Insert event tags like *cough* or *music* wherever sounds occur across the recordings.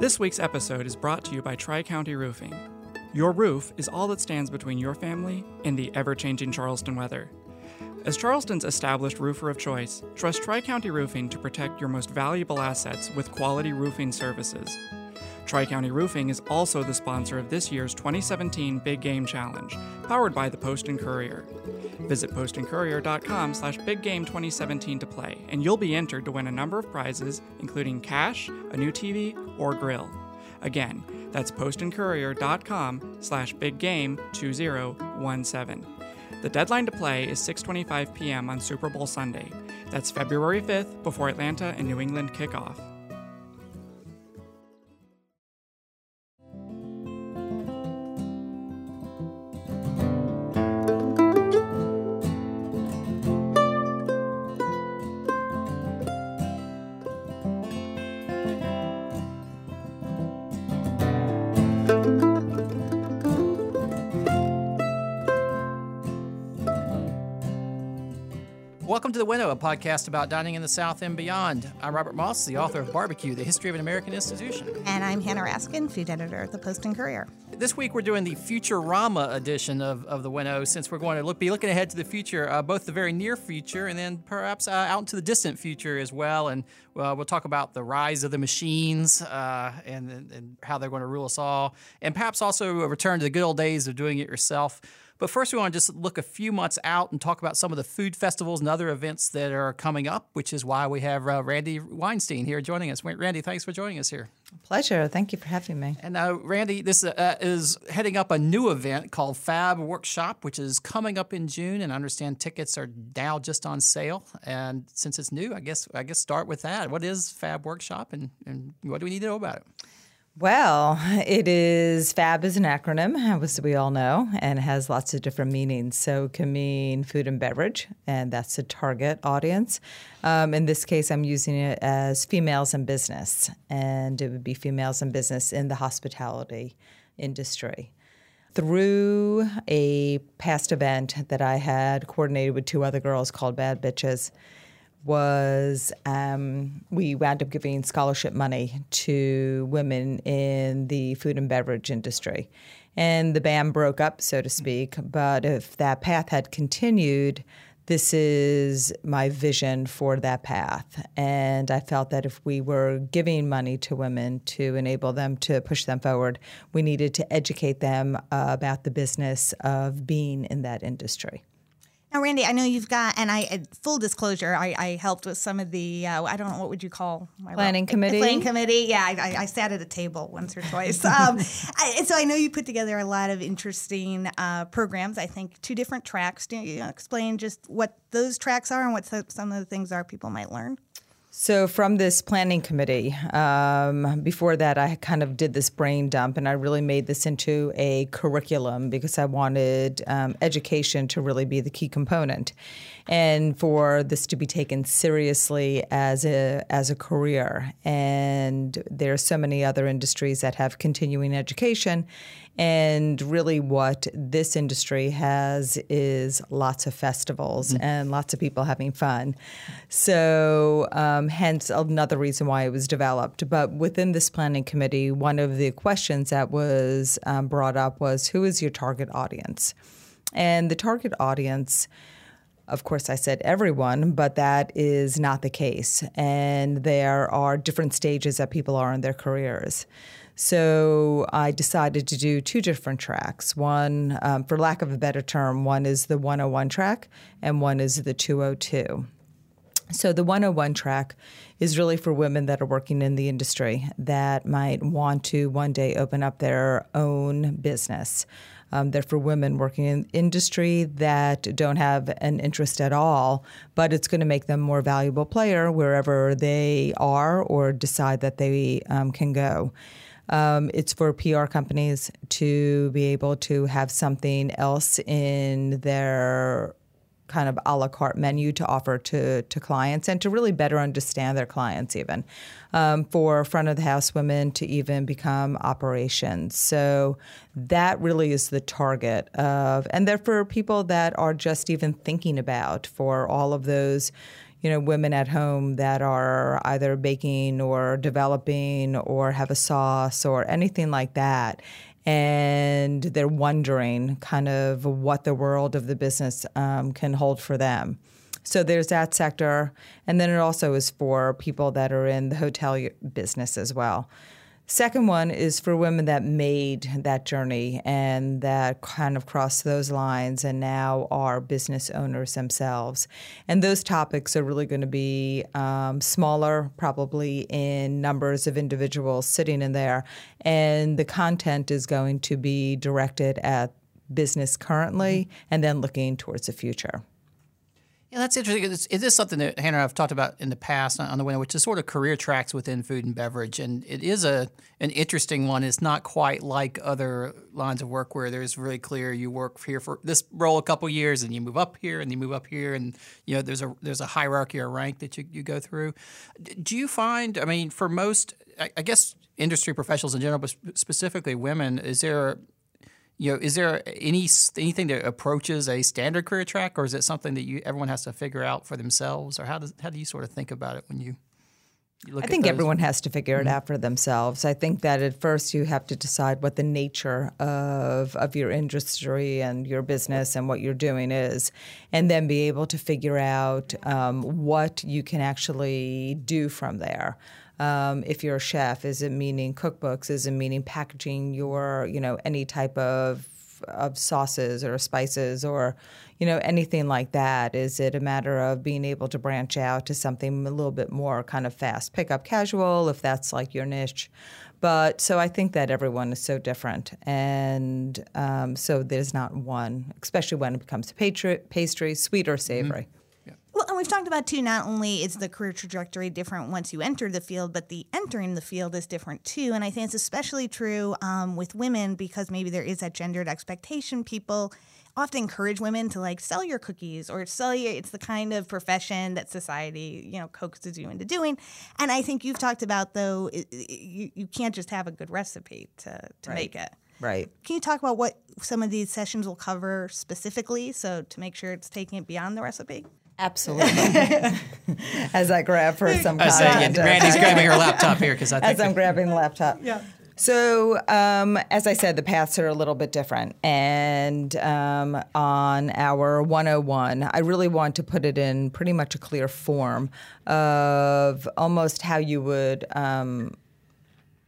This week's episode is brought to you by Tri County Roofing. Your roof is all that stands between your family and the ever changing Charleston weather. As Charleston's established roofer of choice, trust Tri County Roofing to protect your most valuable assets with quality roofing services. Tri County Roofing is also the sponsor of this year's 2017 Big Game Challenge, powered by the Post and Courier. Visit postandcourier.com slash biggame2017 to play, and you'll be entered to win a number of prizes, including cash, a new TV, or grill. Again, that's postandcourier.com slash biggame2017. The deadline to play is 6.25 p.m. on Super Bowl Sunday. That's February 5th before Atlanta and New England kick off. Winnow, a podcast about dining in the South and beyond. I'm Robert Moss, the author of Barbecue, The History of an American Institution. And I'm Hanna Raskin, food editor at the Post and Courier. This week we're doing the Futurama edition of, of The Winnow since we're going to look, be looking ahead to the future, uh, both the very near future and then perhaps uh, out into the distant future as well. And uh, we'll talk about the rise of the machines uh, and, and how they're going to rule us all, and perhaps also a return to the good old days of doing it yourself. But first, we want to just look a few months out and talk about some of the food festivals and other events that are coming up, which is why we have uh, Randi Weinstein here joining us. Randi, thanks for joining us here. Pleasure. Thank you for having me. And uh, Randi, this uh, is heading up a new event called Fab Workshop, which is coming up in June, and I understand tickets are now just on sale. And since it's new, I guess I guess start with that. What is Fab Workshop, and, and what do we need to know about it? Well, *laughs* it is FAB is an acronym, as we all know, and has lots of different meanings. So it can mean food and beverage, and that's the target audience. Um, in this case, I'm using it as females in business, and it would be females in business in the hospitality industry. Through a past event that I had coordinated with two other girls called Bad Bitches, was um, we wound up giving scholarship money to women in the food and beverage industry. And the band broke up, so to speak. But if that path had continued, this is my vision for that path. And I felt that if we were giving money to women to enable them to push them forward, we needed to educate them about the business of being in that industry. Now, Randi, I know you've got, and I full disclosure, I, I helped with some of the, uh, I don't know what would you call my planning role? committee. Planning committee, yeah. I, I, sat at a table once or twice, *laughs* um, I, so I know you put together a lot of interesting uh, programs. I think two different tracks. Do you explain just what those tracks are and what some of the things are people might learn? So, from this planning committee, um, before that, I kind of did this brain dump and I really made this into a curriculum because I wanted um, education to really be the key component and for this to be taken seriously as a, as a career. And there are so many other industries that have continuing education. And really, what this industry has is lots of festivals mm-hmm. and lots of people having fun. So, um, hence another reason why it was developed. But within this planning committee, one of the questions that was um, brought up was who is your target audience? And the target audience of course, I said everyone, but that is not the case. And there are different stages that people are in their careers. So I decided to do two different tracks. One, um, for lack of a better term, one is the 101 track, and one is the 202. So the 101 track is really for women that are working in the industry that might want to one day open up their own business. Um, they're for women working in industry that don't have an interest at all, but it's going to make them more valuable player wherever they are or decide that they um, can go. Um, it's for PR companies to be able to have something else in their kind of a la carte menu to offer to, to clients and to really better understand their clients even. Um, for front of the house women to even become operations. So that really is the target of and they're for people that are just even thinking about for all of those you know, women at home that are either baking or developing or have a sauce or anything like that. And they're wondering kind of what the world of the business um, can hold for them. So there's that sector. And then it also is for people that are in the hotel business as well. Second one is for women that made that journey and that kind of crossed those lines and now are business owners themselves. And those topics are really going to be um, smaller, probably in numbers of individuals sitting in there. And the content is going to be directed at business currently and then looking towards the future. Yeah, that's interesting. It's, it is something that Hanna and I have talked about in the past on the Winnow, which is sort of career tracks within food and beverage, and it is a an interesting one. It's not quite like other lines of work where there's really clear you work here for this role a couple years, and you move up here, and you move up here, and you know there's a there's a hierarchy or rank that you, you go through. Do you find? I mean, for most, I, I guess industry professionals in general, but specifically women, is there you know, is there any anything that approaches a standard career track, or is it something that you everyone has to figure out for themselves, or how does how do you sort of think about it when you? you I think everyone has to figure mm-hmm. it out for themselves. I think that at first you have to decide what the nature of of your industry and your business and what you're doing is, and then be able to figure out um, what you can actually do from there. Um, if you're a chef, is it meaning cookbooks? Is it meaning packaging your, you know, any type of of sauces or spices or you know anything like that is it a matter of being able to branch out to something a little bit more kind of fast pick up casual if that's like your niche but so i think that everyone is so different and um, so there's not one especially when it becomes pastry, pastry sweet or savory mm-hmm. Well, and we've talked about too. Not only is the career trajectory different once you enter the field, but the entering the field is different too. And I think it's especially true um, with women because maybe there is that gendered expectation. People often encourage women to like sell your cookies or sell you. It's the kind of profession that society, you know, coaxes you into doing. And I think you've talked about though, it, it, you, you can't just have a good recipe to to right. make it. Right. Can you talk about what some of these sessions will cover specifically, so to make sure it's taking it beyond the recipe? Absolutely. *laughs* As I grab for some I content. Say, Randi's grabbing her laptop here because I think as I'm grabbing the laptop. Yeah. So, um, as I said, the paths are a little bit different. And um, on our 101, I really want to put it in pretty much a clear form of almost how you would um,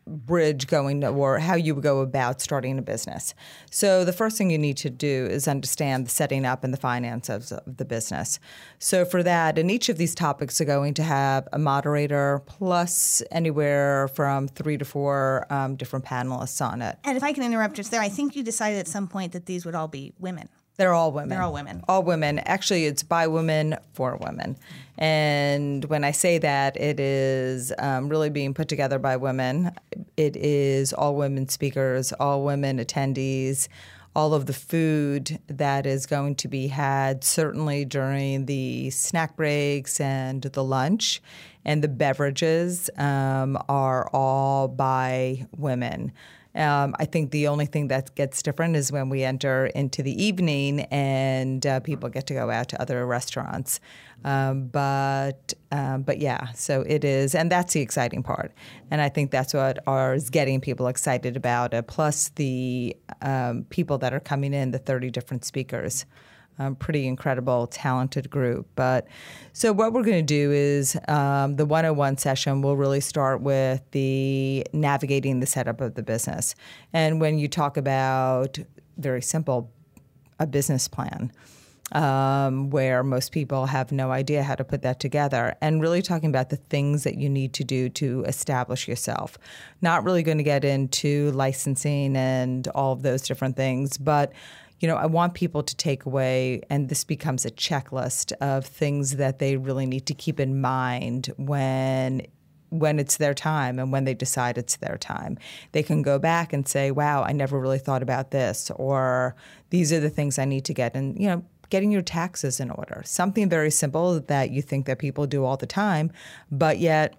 bridge going to, or how you would go about starting a business. So the first thing you need to do is understand the setting up and the finances of the business. So for that, and each of these topics are going to have a moderator plus anywhere from three to four um, different panelists on it. And if I can interrupt just there, I think you decided at some point that these would all be women. They're all women. They're all women. All women. Actually, it's by women for women. And when I say that, it is um, really being put together by women. It is all women speakers, all women attendees, all of the food that is going to be had, certainly during the snack breaks and the lunch. And the beverages um, are all by women. Um, I think the only thing that gets different is when we enter into the evening and uh, people get to go out to other restaurants. Um, but um, but yeah, so it is, and that's the exciting part. And I think that's what is getting people excited about it. Plus the um, people that are coming in, the thirty different speakers um, pretty incredible, talented group. But so what we're going to do is um, the 101 session will really start with the navigating the setup of the business. And when you talk about very simple, a business plan. Um, where most people have no idea how to put that together, and really talking about the things that you need to do to establish yourself. Not really going to get into licensing and all of those different things, but you know, I want people to take away, and this becomes a checklist of things that they really need to keep in mind when when it's their time and when they decide it's their time. They can go back and say, "Wow, I never really thought about this," or "These are the things I need to get." And you know, getting your taxes in order. Something very simple that you think that people do all the time, but yet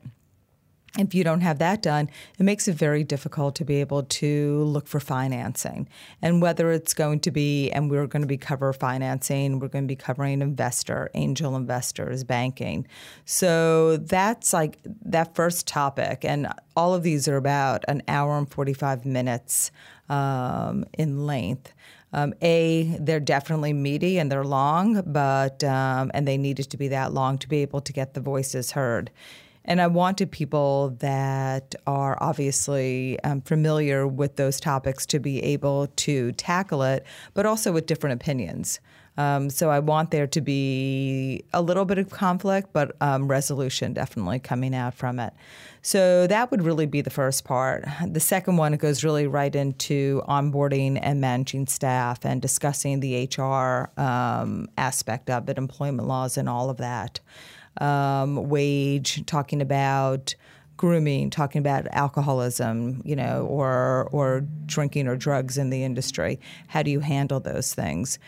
if you don't have that done, it makes it very difficult to be able to look for financing. And whether it's going to be, and we're going to be cover financing, we're going to be covering investor, angel investors, banking. So that's like that first topic. And all of these are about an hour and 45 minutes um, in length. Um, a, they're definitely meaty and they're long, but um, and they needed to be that long to be able to get the voices heard. And I wanted people that are obviously um, familiar with those topics to be able to tackle it, but also with different opinions. Um, so I want there to be a little bit of conflict, but um, resolution definitely coming out from it. So that would really be the first part. The second one goes really right into onboarding and managing staff and discussing the HR um, aspect of it, employment laws, and all of that um, wage, talking about grooming, talking about alcoholism, you know, or or drinking or drugs in the industry. How do you handle those things?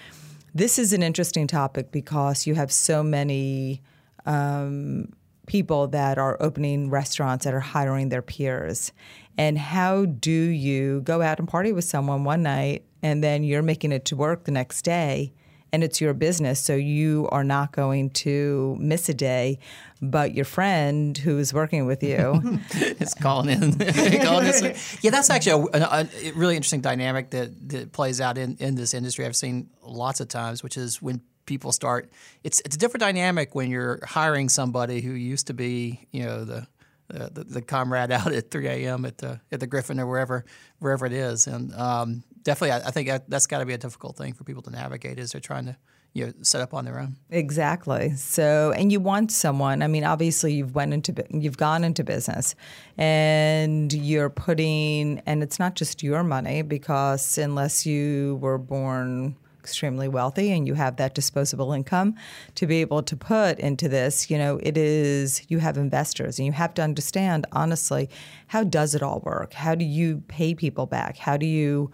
This is an interesting topic because you have so many um, people that are opening restaurants that are hiring their peers. And how do you go out and party with someone one night and then you're making it to work the next day? And it's your business, so you are not going to miss a day. But your friend who is working with you *laughs* is calling in. *laughs* calling yeah, that's actually a, a, a, really interesting dynamic that, that plays out in, in this industry. I've seen lots of times, which is when people start. It's it's a different dynamic when you're hiring somebody who used to be, you know, the the, the, comrade *laughs* out at 3 a.m. at the at the Griffin or wherever wherever it is, and um, definitely, I, I think that's got to be a difficult thing for people to navigate as they're trying to you know set up on their own. Exactly. So, and you want someone. I mean, obviously, you've went into you've gone into business, and you're putting, and it's not just your money because unless you were born extremely wealthy and you have that disposable income to be able to put into this, you know, it is you have investors and you have to understand honestly, how does it all work? How do you pay people back? How do you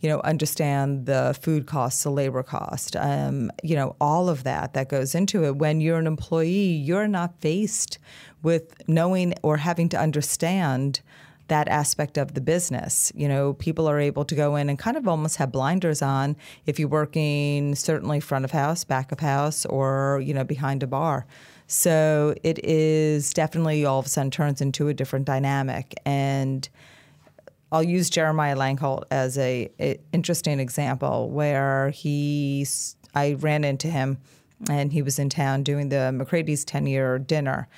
you know, understand the food costs, the labor cost, um, you know, all of that that goes into it. When you're an employee, you're not faced with knowing or having to understand that aspect of the business. You know, people are able to go in and kind of almost have blinders on if you're working certainly front of house, back of house, or, you know, behind a bar. So it is definitely all of a sudden turns into a different dynamic. And I'll use Jeremiah Langhorne as a, a interesting example where he I ran into him and he was in town doing the McCrady's 10 year dinner.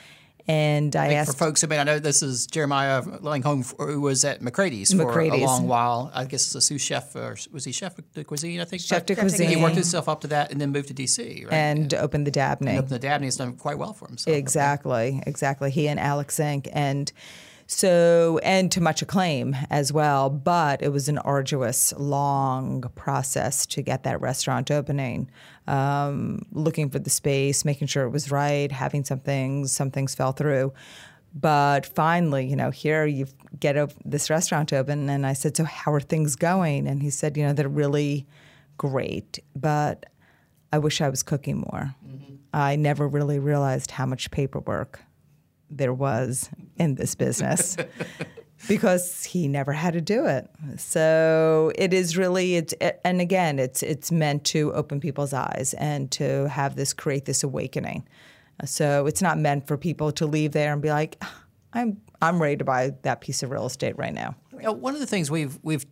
And I, I asked for folks. I mean, I know this is Jeremiah Langhorne, who was at McCrady's, McCrady's for a long while. I guess a sous chef, or was he chef de cuisine? I think chef de cuisine. He worked himself up to that, and then moved to DC, right? And yeah. opened the Dabney. And opened the Dabney. It's done quite well for himself. Exactly, exactly. He and Alex Zink, and so, and to much acclaim as well. But it was an arduous, long process to get that restaurant opening. Um, looking for the space, making sure it was right, having some things, some things fell through. But finally, you know, here you get op- this restaurant to open, and I said, "So how are things going?" And he said, "You know, they're really great, but I wish I was cooking more. Mm-hmm. I never really realized how much paperwork there was in this business *laughs* because he never had to do it. So it is really it's and again it's it's meant to open people's eyes and to have this create this awakening. So it's not meant for people to leave there and be like ah, I'm I'm ready to buy that piece of real estate right now. You know, one of the things we've we've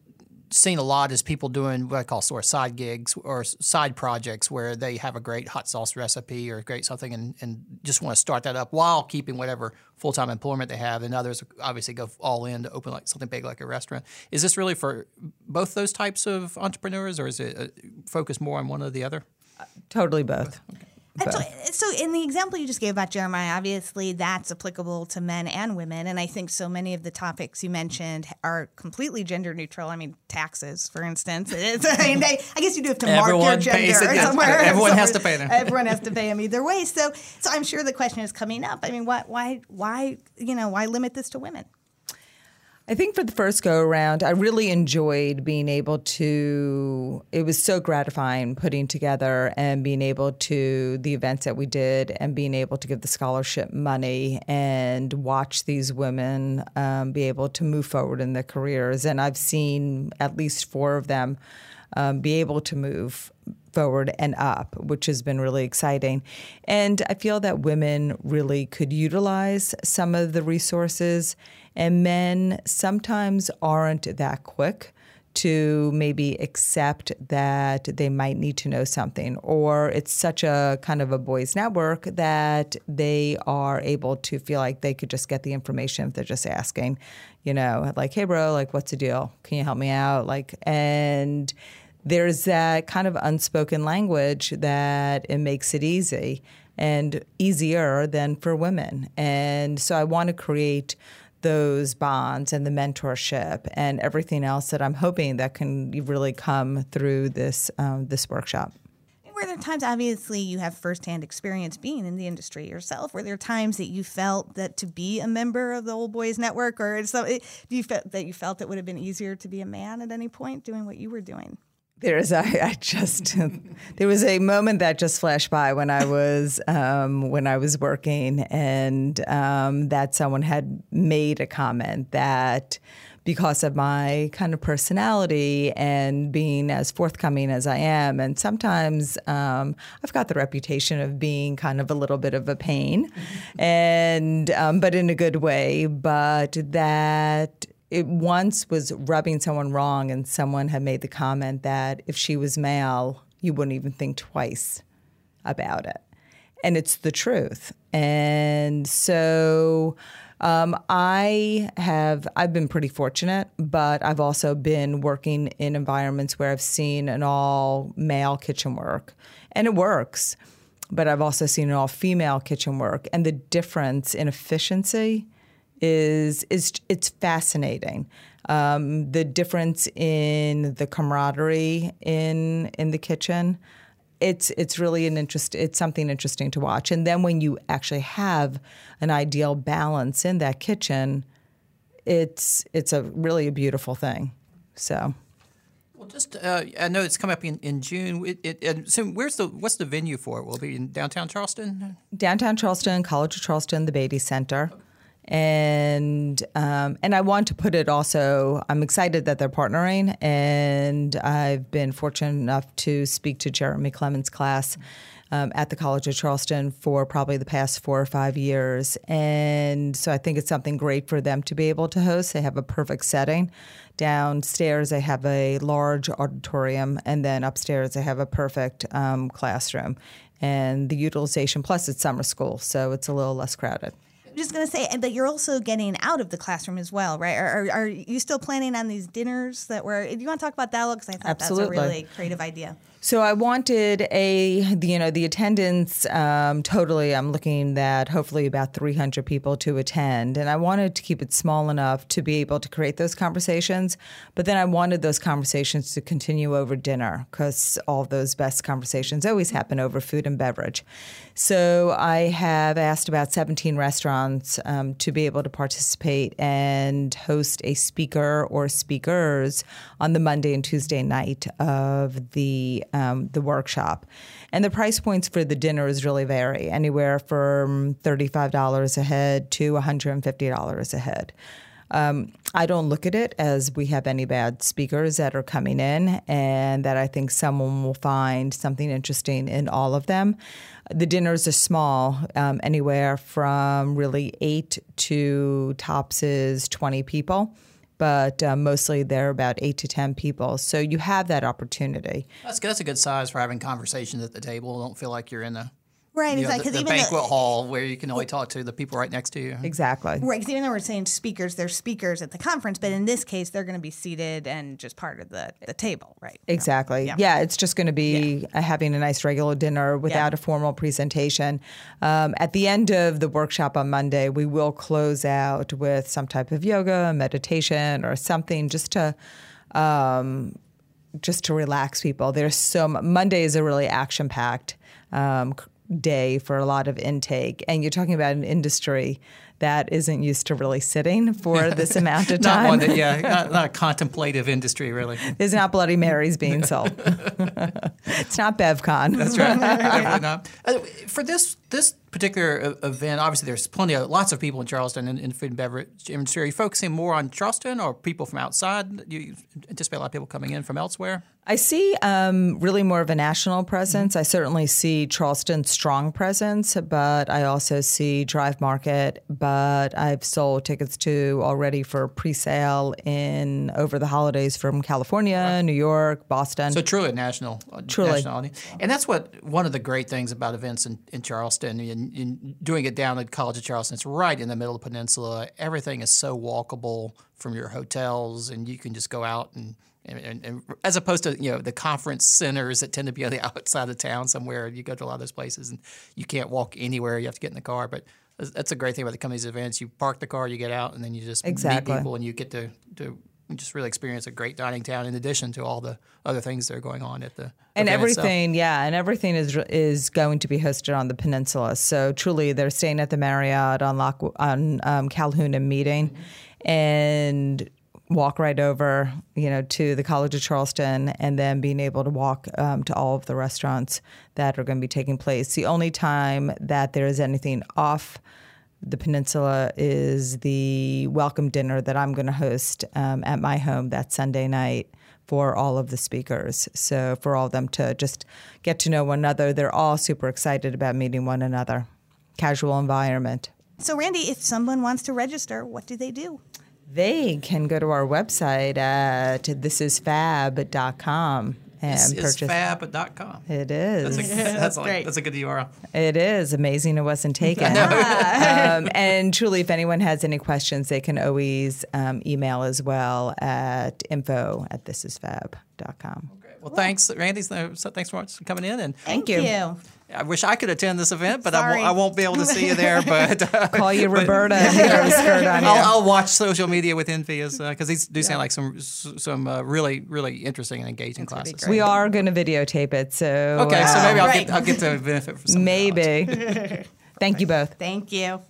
seen a lot is people doing what I call sort of side gigs or side projects where they have a great hot sauce recipe or great something and, and just want to start that up while keeping whatever full time employment they have. And others obviously go all in to open like something big like a restaurant. Is this really for both those types of entrepreneurs or is it uh, focused more on one or the other? Uh, totally both. Okay. So, so, in the example you just gave about Jeremiah, obviously that's applicable to men and women. And I think so many of the topics you mentioned are completely gender neutral. I mean, taxes, for instance. *laughs* I, mean, I, I, guess you do have to everyone mark your gender somewhere. Everyone somewhere. has to pay them. Everyone has to pay them either way. So, so I'm sure the question is coming up. I mean, why, why, why, you know, why limit this to women? I think for the first go around, I really enjoyed being able to. It was so gratifying putting together and being able to the events that we did and being able to give the scholarship money and watch these women um, be able to move forward in their careers. And I've seen at least four of them um, be able to move forward and up, which has been really exciting. And I feel that women really could utilize some of the resources, and men sometimes aren't that quick to maybe accept that they might need to know something, or it's such a kind of a boys' network that they are able to feel like they could just get the information if they're just asking, you know, like, hey, bro, like, what's the deal? Can you help me out? Like, and there's that kind of unspoken language that it makes it easy and easier than for women. And so I want to create those bonds and the mentorship and everything else that I'm hoping that can really come through this um, this workshop. Were there times, obviously, you have firsthand experience being in the industry yourself? Were there times that you felt that to be a member of the Old Boys Network, or so, do you felt that you felt it would have been easier to be a man at any point doing what you were doing? There's I, *laughs* I just there was a moment that just flashed by when I was um, when I was working and um, that someone had made a comment that because of my kind of personality and being as forthcoming as I am, and sometimes um, I've got the reputation of being kind of a little bit of a pain, and um, but in a good way. But that it once was rubbing someone wrong, and someone had made the comment that if she was male, you wouldn't even think twice about it. And it's the truth. And so um, I have, I've been pretty fortunate, but I've also been working in environments where I've seen an all male kitchen work, and it works. But I've also seen an all female kitchen work, and the difference in efficiency is is it's fascinating. Um, the difference in the camaraderie in in the kitchen, it's it's really an interest. It's something interesting to watch. And then when you actually have an ideal balance in that kitchen, it's it's a really a beautiful thing. So. Well, just uh, I know it's coming up in, in June. It, it, so where's the what's the venue for it? Will it be in downtown Charleston? Downtown Charleston, College of Charleston, the Beatty Center. Okay and um, and I want to put it also. I'm excited that they're partnering, and I've been fortunate enough to speak to Jeremy Clemens' class. Um, at the College of Charleston for probably the past four or five years. And so I think it's something great for them to be able to host. They have a perfect setting. Downstairs, they have a large auditorium, and then upstairs, they have a perfect um, classroom. And the utilization, plus it's summer school, so it's a little less crowded. I'm just going to say, but you're also getting out of the classroom as well, right? Are, are, are you still planning on these dinners that were? Do you want to talk about that? Because I thought Absolutely. that's a really creative idea. So I wanted a, you know, the attendance um, totally. I'm looking at hopefully about 300 people to attend, and I wanted to keep it small enough to be able to create those conversations. But then I wanted those conversations to continue over dinner because all those best conversations always happen over food and beverage. So I have asked about 17 restaurants um, to be able to participate and host a speaker or speakers on the Monday and Tuesday night of the um, the workshop. And the price points for the dinners really vary, anywhere from $35 a head to $150 a head. Um, I don't look at it as we have any bad speakers that are coming in, and that I think someone will find something interesting in all of them. The dinners are small, um, anywhere from really eight to tops is 20 people but uh, mostly they're about eight to 10 people. So you have that opportunity. That's, that's a good size for having conversations at the table. Don't feel like you're in a Right, you know, exactly. The, the banquet the, hall where you can only talk to the people right next to you. Exactly. Right, because even though we're saying speakers, they're speakers at the conference, but in this case, they're going to be seated and just part of the, the table, right? Exactly. Yeah, yeah it's just going to be yeah. having a nice regular dinner without yeah. a formal presentation. Um, at the end of the workshop on Monday, we will close out with some type of yoga, meditation, or something just to. Um, just to relax people. There's so Monday is a really action packed um, day for a lot of intake. And you're talking about an industry that isn't used to really sitting for this amount of *laughs* Not time. one that, yeah, *laughs* not, not a contemplative industry, really. It's not Bloody Marys being sold. *laughs* it's not BevCon. That's right. Definitely not. Uh, for this this particular event, obviously there's plenty of lots of people in Charleston in, in the food and beverage industry. Are you focusing more on Charleston or people from outside? Do you anticipate a lot of people coming in from elsewhere? I see um, really more of a national presence. I certainly see Charleston's strong presence, but I also see Drive Market. But I've sold tickets to already for pre-sale in over the holidays from California, New York, Boston. So truly a national, uh, Truly. national audience. And that's what one of the great things about events in, in Charleston and, doing it down at College of Charleston. It's right in the middle of the peninsula. Everything is so walkable from your hotels, and you can just go out and. And, and, and as opposed to you know the conference centers that tend to be on the *laughs* outside of town somewhere, you go to a lot of those places and you can't walk anywhere. You have to get in the car. But that's- that's a great thing about the company's events. You park the car, you get out, and then you just Exactly. meet people, and you get to to just really experience a great dining town in addition to all the other things that are going on at the and itself. everything, yeah, and everything is is going to be hosted on the peninsula. So truly, they're staying at the Marriott on Lock on um, Calhoun and Meeting, and walk right over, you know, to the College of Charleston, and then being able to walk um, to all of the restaurants that are going to be taking place. The only time that there is anything off the peninsula is the welcome dinner that I'm going to host um, at my home that Sunday night for all of the speakers. So for all of them to just get to know one another, they're all super excited about meeting one another. Casual environment. So, Randi, if someone wants to register, what do they do? They can go to our website at thisisfab.com and This is purchase. fab.com. It is. That's a, *laughs* that's, like, great. that's a good URL. It is amazing *laughs* it wasn't *laughs* taken. um, and truly, if anyone has any questions, they can always um, email as well at info at thisisfab.com. Well, thanks, Randi. So thanks so much for coming in. And Thank you. I wish I could attend this event, but I won't, I won't be able to see you there. *laughs* But uh, Call you Roberta *laughs* and throw on you. I'll, I'll watch social media with envy as because these do sound like some some uh, really really interesting and engaging classes. we are going to videotape it, so Okay, so uh, maybe I'll right. get I'll get to benefit from some of the knowledge. maybe. *laughs* Thank you both. Thank you.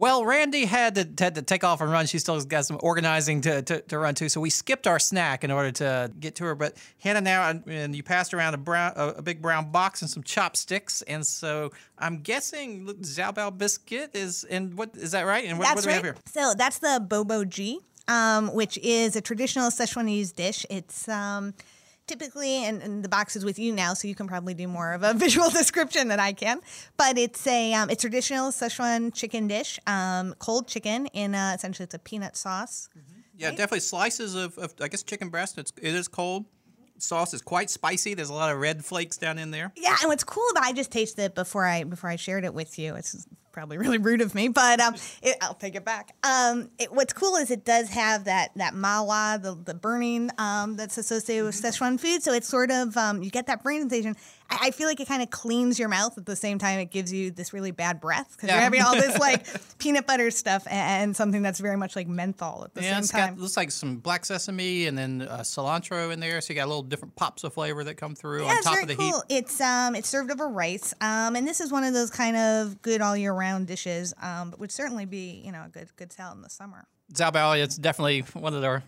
Well, Randi had to had to take off and run. She still got some organizing to, to, to run to, so we skipped our snack in order to get to her. But Hanna, now and- you passed around a brown a, a big brown box and some chopsticks, and so I'm guessing look, Xiaobao biscuit is and what is that right? And what, what That's do we right. have here? So that's the Bobo G, um, which is a traditional Szechuanese dish. It's um, typically, and, and the box is with you now, so you can probably do more of a *laughs* visual description than I can. But it's a um, it's traditional Szechuan chicken dish, um, cold chicken in uh, essentially it's a peanut sauce. Yeah, definitely slices of, of I guess chicken breast. It's it is cold. Sauce is quite spicy. There's a lot of red flakes down in there. Yeah, and what's cool about I just tasted it before I before I shared it with you. It's probably really rude of me, but um, it, I'll take it back. Um, it, what's cool is it does have that that mala, the the burning um, that's associated with Szechuan food. So it's sort of um, you get that brain sensation. I, I feel like it kind of cleans your mouth at the same time. It gives you this really bad breath because Yeah. you're having all this *laughs* like peanut butter stuff and, something that's very much like menthol at the Yeah, same it's time. got looks like some black sesame and then uh, cilantro in there, so you got a little different pops of flavor that come through Yeah, on top of the cool. heat. It's um, it's served over rice, um, and this is one of those kind of good all year round dishes, um, but would certainly be you know a good good salad in the summer. Xiaobao, it's definitely one of their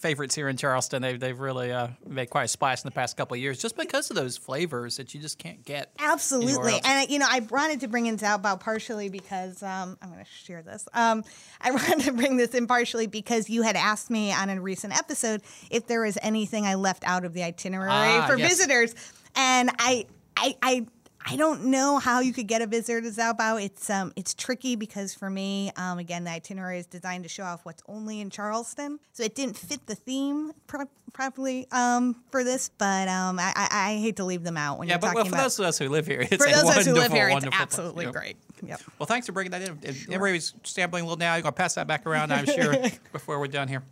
favorites here in Charleston. They've, they've really uh, made quite a splash in the past couple of years just because of those flavors that you just can't get. Absolutely, and I- you know I wanted to bring in Xiaobao partially because um, I'm going to share this. Um, I *laughs* wanted to bring this in partially because you had asked me on a recent episode if there was anything I left out of the itinerary Ah, for yes. visitors, and I I. I I don't know how you could get a visitor to Xiaobao. It's um, it's tricky because for me, um, again, the itinerary is designed to show off what's only in Charleston, so it didn't fit the theme pro- properly um, for this. But um, I, I, I hate to leave them out when Yeah, you're but talking well, for about those of us who live here, *laughs* it's for those of us who live here, it's wonderful place, absolutely you know. great. Yep. Well, thanks for bringing that in. If Everybody's sampling a little now. You're going to pass that back around, I'm sure, *laughs* before we're done here.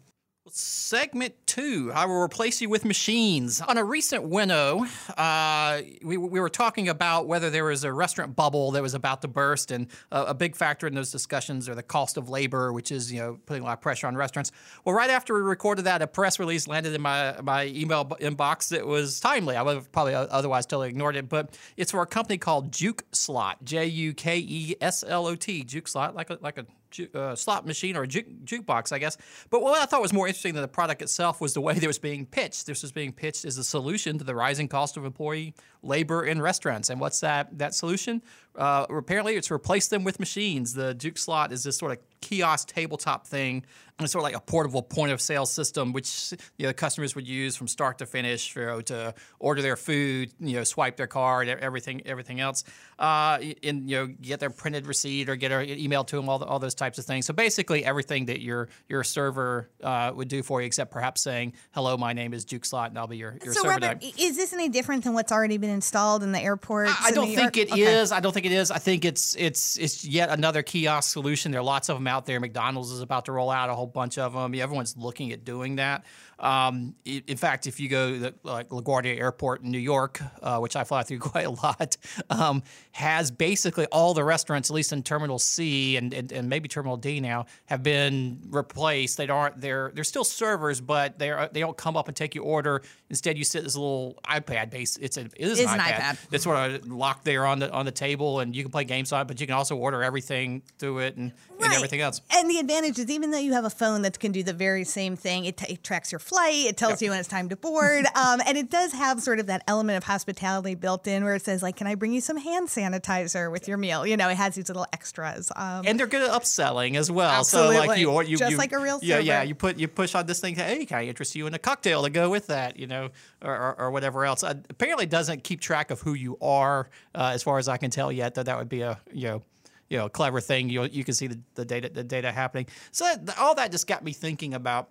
Segment two, I will replace you with machines. On a recent winnow, uh, we, we were talking about whether there was a restaurant bubble that was about to burst, and a, big factor in those discussions are the cost of labor, which is you know putting a lot of pressure on restaurants. Well, right after we recorded that, a press release landed in my my email inbox that was timely. I would have probably otherwise totally ignored it, but it's for a company called Juke Slot, J U K E S L O T, Juke Slot, like a like a ju- uh, slot machine or a juke, jukebox, I guess. But what I thought was more interesting than the product itself was the way it was being pitched. This was being pitched as a solution to the rising cost of employee labor in restaurants. And what's that that solution? Uh, apparently, it's replaced them with machines. The juke slot is this sort of kiosk tabletop thing. And it's sort of like a portable point of sale system, which you know customers would use from start to finish, you know, to order their food, you know, swipe their card, everything, everything else, uh, and you know, get their printed receipt or get an email to them, all, the, all those types of things. So basically, everything that your your server uh, would do for you, except perhaps saying, "Hello, my name is Juke Slot, and I'll be your, your so server." Robert, is this any different than what's already been installed in the airport? I, I don't think it is. I don't think it is. I think it's it's it's yet another kiosk solution. There are lots of them out there. McDonald's is about to roll out a whole bunch of them. Everyone's looking at doing that. Um, in fact, if you go to like LaGuardia Airport in New York, uh, which I fly through *laughs* quite a lot, um, has basically all the restaurants, at least in Terminal C and, and, and, maybe Terminal D now, have been replaced. They aren't they're they're still servers, but they are they don't come up and take your order. Instead, you sit this little iPad base. It's a it is, it is an, an iPad. iPad. It's sort of locked there on the on the table, and you can play games on it, but you can also order everything through it and, Right. and everything else. And the advantage is even though you have a phone that can do the very same thing, it, t- it tracks your flight, it tells Yep. you when it's time to board, *laughs* um, and it does have sort of that element of hospitality built in where it says like, "Can I bring you some hand sanitizer with your meal?" You know, it has these little extras. Um, and they're good at upselling as well. So like you, or you Just you, like a real yeah, yeah. You put you push on this thing. Hey, can I interest you in a cocktail to go with that? You know, or, or, or whatever else. Uh, apparently, it doesn't keep track of who you are, uh, as far as I can tell yet. That that would be a you know. You know, clever thing. You you can see the, the data the data happening. So that, all that just got me thinking about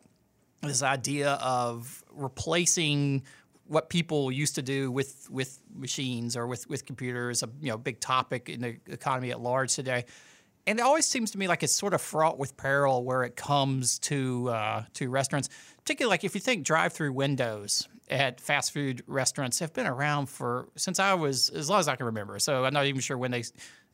this idea of replacing what people used to do with with machines or with with computers a you know big topic in the economy at large today. And it always seems to me like it's sort of fraught with peril where it comes to uh, to restaurants. Particularly like if you think drive-through windows at fast food restaurants have been around for since I was as long as I can remember. So I'm not even sure when they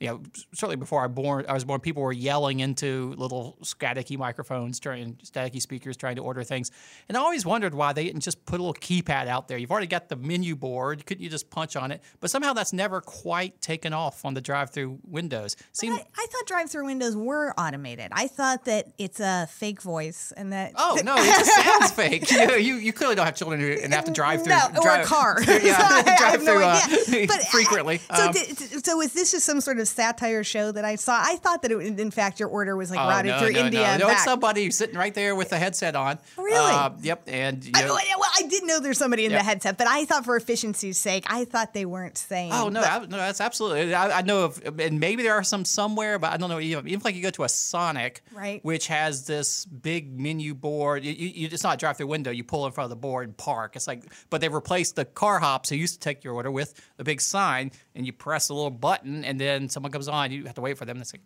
you know, certainly before I born, I was born, people were yelling into little staticky microphones, trying staticky speakers, trying to order things. And I always wondered why they didn't just put a little keypad out there. You've already got the menu board, couldn't you just punch on it? But somehow that's never quite taken off on the drive-through windows. Seems I, I thought drive-through windows were automated. I thought that it's a fake voice and that. Oh *laughs* no! It just sounds fake. You, you you clearly don't have children who and have to drive through. No, or drive, a car. *laughs* Yeah, So *laughs* I- I drive have no through uh, idea. But frequently. so, Um, so is this just some sort of satire show that I saw? I thought that it, in fact your order was like oh, routed no, through no, India. No, no, it's somebody sitting right there with the headset on. Really? Uh, yep. And you I, know- well, well, I did know there's somebody in Yep. the headset, but I thought for efficiency's sake, I thought they weren't saying. Oh no, I, no, that's absolutely. I, I know of, and maybe there are some somewhere, but I don't know. Even, even like you go to a Sonic, Right. which has this big menu board. You, you, you- it's not a drive-through window. You pull in front of the board and park. It's like, but they've replaced the car hops who used to take your order with a big sign, and you press a little button, and then someone comes on. You have to wait for them. It's like,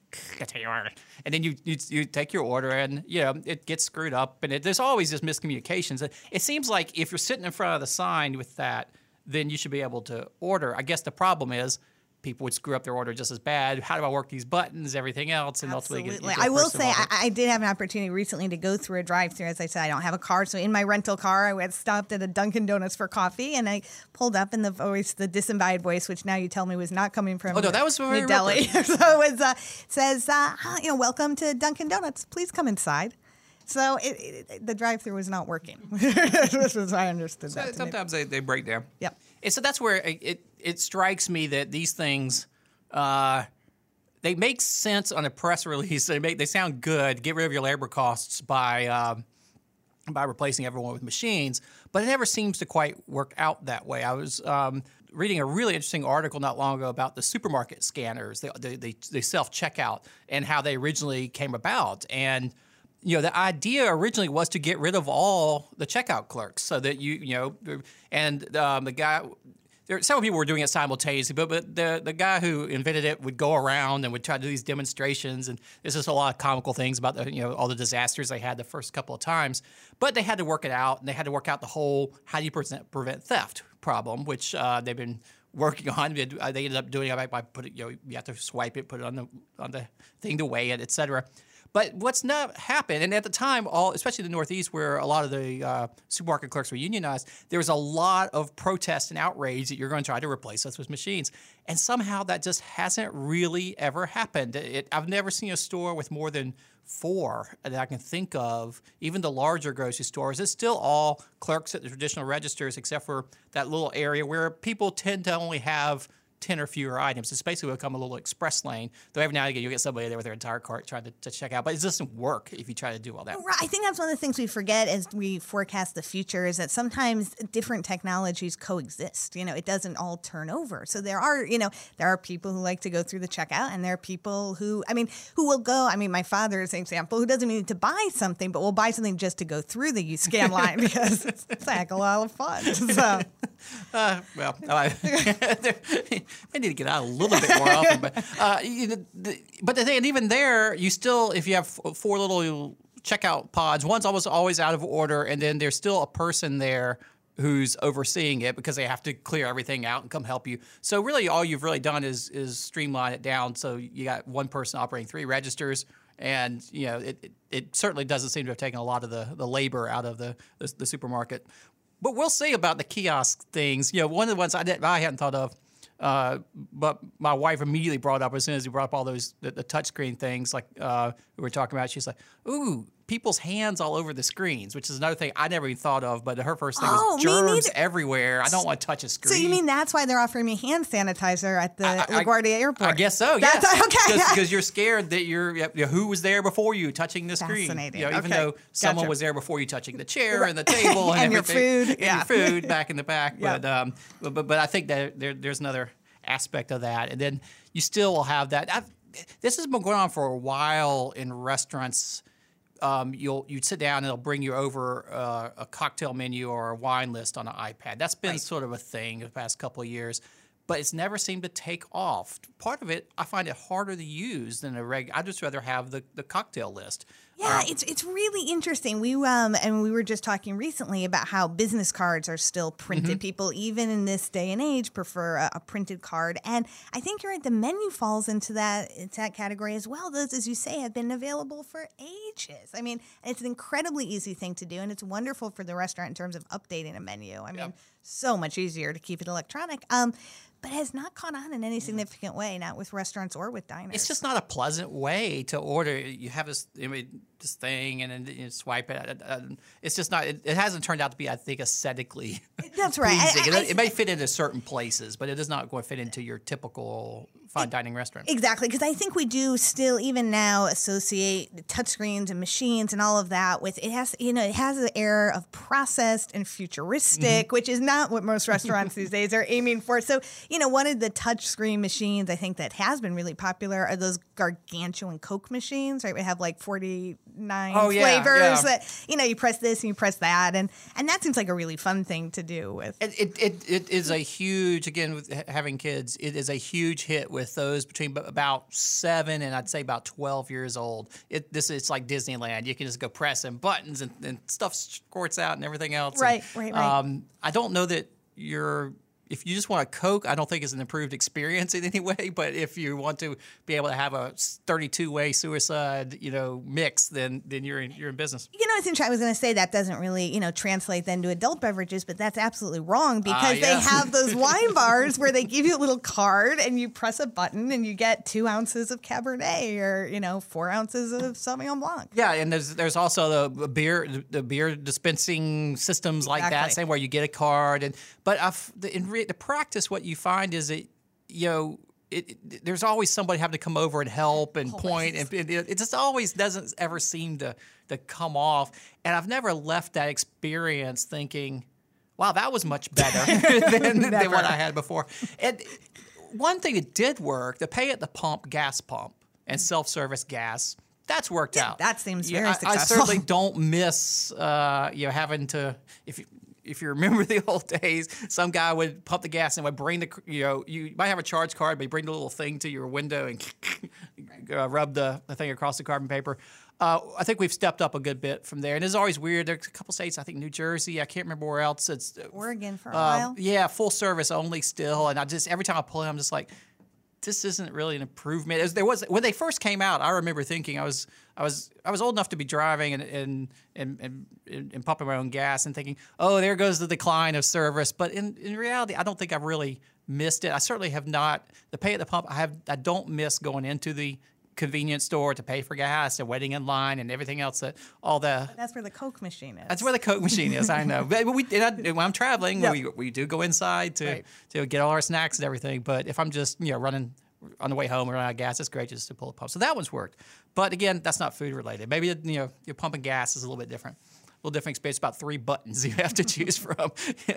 and then you, you you take your order, and you know it gets screwed up, and it, there's always just miscommunications. It seems like if you're sitting in front of the sign with that then you should be able to order. I guess the problem is people would screw up their order just as bad. How do I work these buttons, everything else, and ultimately get- Absolutely. get to a I will say? I, I did have an opportunity recently to go through a drive-through. As I said, I don't have a car, so in my rental car, I had stopped at a Dunkin' Donuts for coffee, and I pulled up in the voice, the disembodied voice, which now you tell me was not coming from. Oh, no, that was from New Delhi. so it was uh, says, uh, you know, welcome to Dunkin' Donuts. Please come inside. So it, it, the drive-through was not working. *laughs* this was I understood that. Sometimes they, they break down. Yep. And so that's where it, it, strikes me that these things, uh, they make sense on a press *laughs* release. They make they sound good. Get rid of your labor costs by um, by replacing everyone with machines, but it never seems to quite work out that way. I was um, reading a really interesting article not long ago about the supermarket scanners, the, the, the, the self checkout, and how they originally came about. And you know, the idea originally was to get rid of all the checkout clerks, so that you you know, and um, the guy. There, several people were doing it simultaneously, but, but the, the guy who invented it would go around and would try to do these demonstrations, and there's just a lot of comical things about the, you know all the disasters they had the first couple of times. But they had to work it out, and they had to work out the whole how do you present, prevent theft problem, which uh, they've been working on. They they ended up doing it by, putting you know you have to swipe it, put it on the on the thing to weigh it, et cetera. But what's not happened, and at the time, all especially the Northeast, where a lot of the uh, supermarket clerks were unionized, there was a lot of protest and outrage that you're going to try to replace us with machines, and somehow that just hasn't really ever happened. It, I've never seen a store with more than four that I can think of, even the larger grocery stores, it's still all clerks at the traditional registers, except for that little area where people tend to only have 10 or fewer items. It's basically become a little express lane. Though every now and again you'll get somebody there with their entire cart trying to, to, check out, but it doesn't work if you try to do all that. Right. I think that's one of the things we forget as we forecast the future is that sometimes different technologies coexist. You know, it doesn't all turn over. So there are, you know, there are people who like to go through the checkout and there are people who, I mean, who will go, I mean, my father is an example, who doesn't need to buy something, but will buy something just to go through the scan line *laughs* because it's, of a lot of fun. So. Uh, well, *laughs* I, *laughs* I need to get out a little bit more often, but uh, you the, but the thing, and even there, you still, if you have four little checkout pods, one's almost always out of order, and then there's still a person there who's overseeing it because they have to clear everything out and come help you. So really, all you've really done is is streamline it down. So you got one person operating three registers, and you know it, it, it certainly doesn't seem to have taken a lot of the, the labor out of the, the, the supermarket. But we'll see about the kiosk things. You know, one of the ones I did I hadn't thought of uh, but my wife immediately brought up as soon as he brought up all those the, the touchscreen things like uh, we were talking about. She's like, "Ooh, people's hands all over the screens," which is another thing I never even thought of. But her first thing oh, was germs everywhere. I don't want to touch a screen. So you mean that's why they're offering me hand sanitizer at the I, I, LaGuardia Airport? I guess so. That's yes. *laughs* okay. Because you're scared that you're you know, who was there before you touching the screen. Fascinating. You know, even okay. though someone gotcha. was there before you touching the chair and the table *laughs* and, and your food, and yeah. your food *laughs* back in the back. But, um, but but but I think that there, there's another aspect of that. And then you still will have that. I've, this has been going on for a while in restaurants. Um, you'll you'd sit down and they'll bring you over uh, a cocktail menu or a wine list on an iPad. That's been right. sort of a thing the past couple of years, but it's never seemed to take off. Part of it, I find it harder to use than a reg. I'd just rather have the, the cocktail list yeah, um, it's it's really interesting. We um and we were just talking recently about how business cards are still printed. Mm-hmm. People even in this day and age prefer a, a, printed card, and I think you're right. The menu falls into that into that category as well. Those, as you say, have been available for ages. I mean, it's an incredibly easy thing to do, and it's wonderful for the restaurant in terms of updating a menu. I mean, so much easier to keep it electronic. Um, but has not caught on in any significant way, not with restaurants or with diners. It's just not a pleasant way to order. You have this, I mean, this thing and then you swipe it. It's just not. It, it, hasn't turned out to be, I think, aesthetically. *laughs* That's right. I, I, it, it, may fit into certain places, but it is not going to fit into your typical fine dining restaurant. Exactly, because I think we do still even now associate touchscreens and machines and all of that with it has you know it has an air of processed and futuristic, mm-hmm. which is not what most *laughs* restaurants these days are aiming for. So you know, one of the touchscreen machines I think that has been really popular are those gargantuan Coke machines. Right, we have like forty nine oh, yeah, flavors yeah. that you know you press this and you press that, and and that seems like a really fun thing to do with. It it, it, it is a huge again with having kids. It is a huge hit with those between about seven and I'd say about twelve years old. It this it's like Disneyland. You can just go pressing buttons and, and stuff squirts out and everything else. Right, and, right, right. Um, I don't know that you're if you just want a Coke, I don't think it's an improved experience in any *laughs* way. But if you want to be able to have a 32 way suicide, you know, mix, then then you're in you're in business. You know, it's interesting. I was going to say that doesn't really you know translate then to adult beverages, but that's absolutely wrong ah, because uh, yeah. they *laughs* have those wine bars where they give you a little card and you press a button and you get two ounces of Cabernet or you know four ounces of Sauvignon Blanc. Yeah, and there's there's also the beer the beer dispensing systems like exactly. that, same where you get a card and but I've, in re- the practice, what you find is that you know it, it, there's always somebody having to come over and help and point, and it, it, just always doesn't ever seem to to come off. And I've never left that experience thinking, "Wow, that was much better *laughs* than, than, what I had before." And one thing that did work: the pay at the pump gas pump and self service gas. That's worked yeah, out. That seems very yeah, successful. I, I certainly *laughs* don't miss, uh, you know, having to if you, if you remember *laughs* the old days, some guy would pump the gas and would bring the, you know, you might have a charge card, but you bring the little thing to your window and *laughs* uh, rub the, the thing across the carbon paper. Uh, I think we've stepped up a good bit from there. And it's always weird. There's a couple states, I think New Jersey, I can't remember where else. It's Oregon for a uh, while. Yeah, full service only still. And I just, every time I pull in, I'm just like, this isn't really an improvement. As there was when they first came out, I remember thinking I was I was I was old enough to be driving and and and, and, and pumping my own gas and thinking, oh, there goes the decline of service. But in, in reality, I don't think I've really missed it. I certainly have not. The pay at the pump, I have I don't miss going into the convenience store to pay for gas and waiting in line and everything else that all the That's where the Coke machine is. that's where the Coke machine is. I know, *laughs* but we I, when I'm traveling, Yep. we, we do go inside to Right. to get all our snacks and everything. But if I'm just you know running on the way home or running out of gas, it's great just to pull a pump. So that one's worked. But again, that's not food related. Maybe you know your pumping gas is a little bit different. A little different experience. About three buttons *laughs* you have to choose from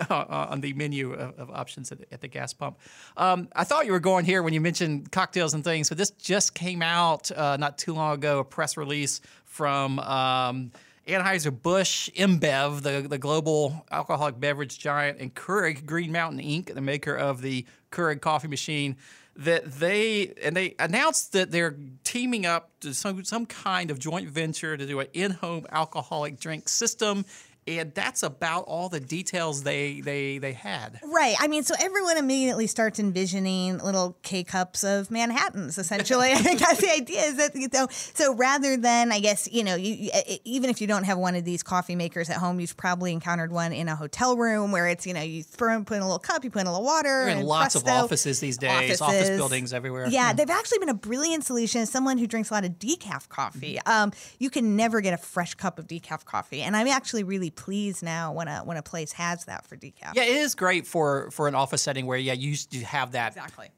on the menu of, of options at the, at the gas pump. Um, I thought you were going here when you mentioned cocktails and things. but this just came out uh, not too long ago. A press release from. Um, Anheuser-Busch InBev, the, the global alcoholic beverage giant, and Keurig Green Mountain Inc., the maker of the Keurig coffee machine, that they and they announced that they're teaming up to some some kind of joint venture to do an in-home alcoholic drink system, and that's about all the details they they they had. Right. I mean, so everyone immediately starts envisioning little K cups of Manhattans. Essentially, *laughs* I think that's the idea. Is that you know, so rather than I guess you know, you, even if you don't have one of these coffee makers at home, you've probably encountered one in a hotel room where it's you know you throw put in a little cup, you put in a little water, and lots of offices these days, office offices. buildings everywhere. Yeah, they've actually been a brilliant solution. As someone who drinks a lot of decaf coffee, um, you can never get a fresh cup of decaf coffee, and I'm actually really pleased now when a when a place has that for decaf. Yeah, it is great for for an office setting where yeah you used to have that exactly.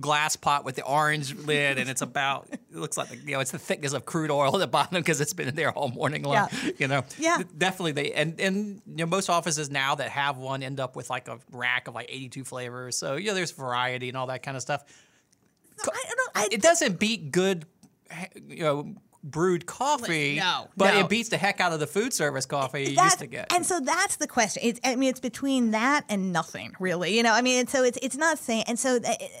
glass pot with the orange lid, and it's about it looks like the, you know it's the thickness of crude oil at the bottom because it's been in there all morning long. Yeah. *laughs* You know, Yeah. definitely they and and you know most offices now that have one end up with like a rack of like eighty two flavors. So you know there's variety and all that kind of stuff. I don't. I, It doesn't beat good, you know. Brewed coffee, No, but no. it beats the heck out of the food service coffee you That- used to get. And so that's the question. It's, I mean, it's between that and nothing, really. You know, I mean, so it's it's not saying. And so it, it-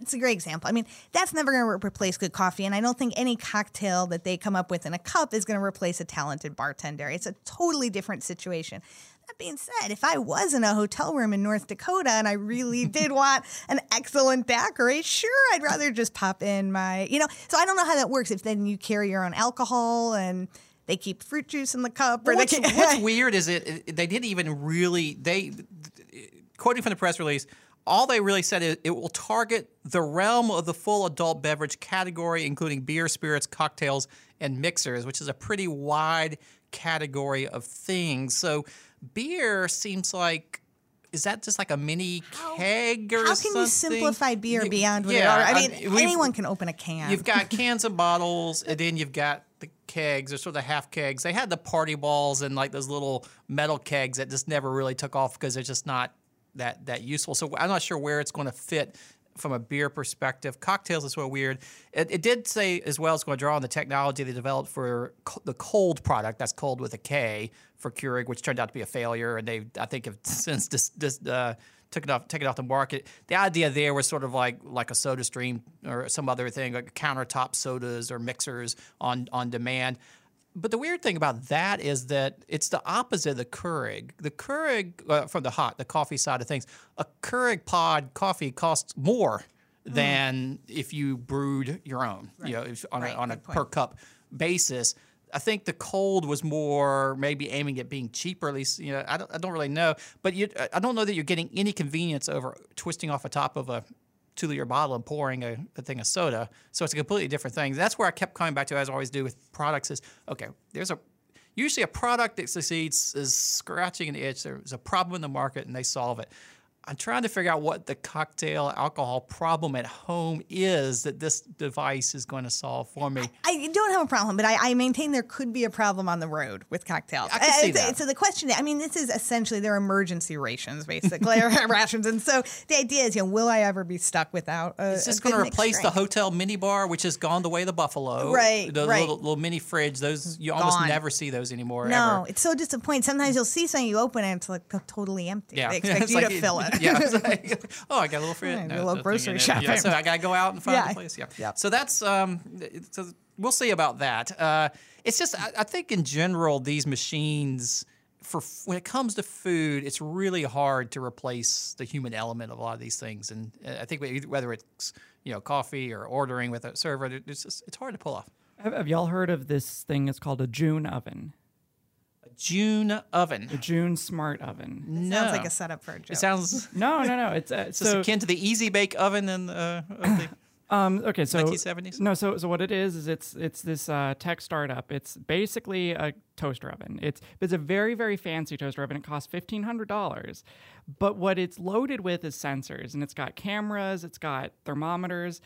it's a great example. I mean, that's never going to replace good coffee, and I don't think any cocktail that they come up with in a cup is going to replace a talented bartender. It's a totally different situation. That being said, if I was in a hotel room in North Dakota and I really *laughs* did want an excellent daiquiri, sure, I'd rather just pop in my, you know. So I don't know how that works. If then you carry your own alcohol and they keep fruit juice in the cup, or What's, *laughs* what's weird is it- they didn't even really they quoting from the press release. All they really said is it will target the realm of the full adult beverage category, including beer, spirits, cocktails, and mixers, which is a pretty wide category of things. So, beer seems like is that just like a mini keg or something? How can something? you simplify beer beyond what yeah, it are? I mean, anyone can open a can. You've got *laughs* cans and bottles, and then you've got the kegs, or sort of half kegs. They had the party balls and like those little metal kegs that just never really took off because they're just not that that useful. So I'm not sure where it's going to fit from a beer perspective. Cocktails is of weird. It, it did say as well it's going to draw on the technology they developed for co- the Kold product. That's Kold with a K for Keurig, which turned out to be a failure, and they I think have *laughs* since dis, dis, uh, took it off taken it off the market. The idea there was sort of like like a Soda Stream or some other thing, like countertop sodas or mixers on on demand. But the weird thing about that is that it's the opposite of the Keurig. The Keurig, uh, from the hot, the coffee side of things, a Keurig pod coffee costs more than if you brewed your own, you know, if, on Right, a, on a point. per cup basis. I think the Kold was more maybe aiming at being cheaper. At least you know I don't, I don't really know, but you, I don't know that you're getting any convenience over twisting off the top of a two liter bottle and pouring a, a thing of soda. So it's a completely different thing. That's where I kept coming back to, as I always do with products. Is okay. There's a usually a product that succeeds is scratching an itch. There's a problem in the market and they solve it. I'm trying to figure out what the cocktail alcohol problem at home is that this device is going to solve for me. I don't have a problem, but I, I maintain there could be a problem on the road with cocktails. I can see Uh, that. So the question, I mean, this is essentially their emergency rations, basically or *laughs* rations. And so the idea is, you know, will I ever be stuck without a? Is this a good going to replace the hotel mini bar, which has gone the way of the Buffalo? Right, The right. Little, little mini fridge. Those you almost never see those anymore. No, ever. it's so disappointing. Sometimes you'll see something, you open it, and it's like totally empty. Yeah, They *laughs* expect It's you like- to fill it. *laughs* Yeah, it's *laughs* like, *laughs* oh, I got a little fridge. Yeah, no, a little grocery in it. Yeah, so I got to go out and find Yeah. a place. Yeah. Yep. So that's um, so we'll see about that. Uh, it's just I, I think in general these machines for when it comes to food, it's really hard to replace the human element of a lot of these things. And uh, I think whether it's you know coffee or ordering with a server. It's just, it's hard to pull off. Have, have y'all heard of this thing? It's called a June oven. A June oven. A June smart oven. no. Sounds like a setup for a joke. It sounds *laughs* No, no, no. It's uh, it's just so akin to the Easy Bake oven and uh, of the *coughs* Um, okay, so 1970s? No, so so what it is is it's it's this uh, tech startup. It's basically a toaster oven. It's it's a very very fancy toaster oven. It costs fifteen hundred dollars, but what it's loaded with is sensors, and it's got cameras, it's got thermometers,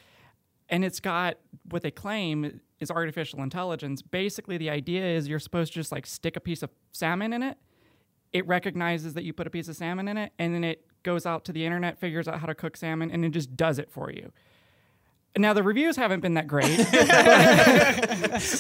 and it's got what they claim is artificial intelligence. Basically, the idea is you're supposed to just like stick a piece of salmon in it. It recognizes that you put a piece of salmon in it, and then it goes out to the internet, figures out how to cook salmon, and it just does it for you. Now the reviews haven't been that great. *laughs*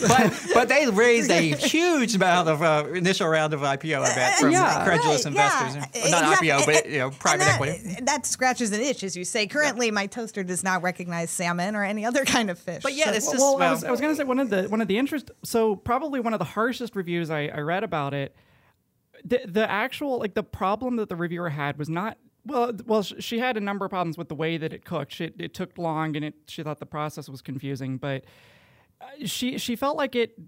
but but they raised a huge amount of uh, initial round of IPO, I bet, from Yeah. credulous Right, investors. yeah. Not Exactly. IPO, but you know, And private that, equity. That scratches an itch, as you say. Currently, my toaster does not recognize salmon or any other kind of fish. But yeah, So- it's just well, I was, was going to say one of the one of the interest. So probably one of the harshest reviews I, I read about it. The the actual like the problem that the reviewer had was not well. Well, she had a number of problems with the way that it cooked. She, it took long, and it she thought the process was confusing. But uh, she she felt like it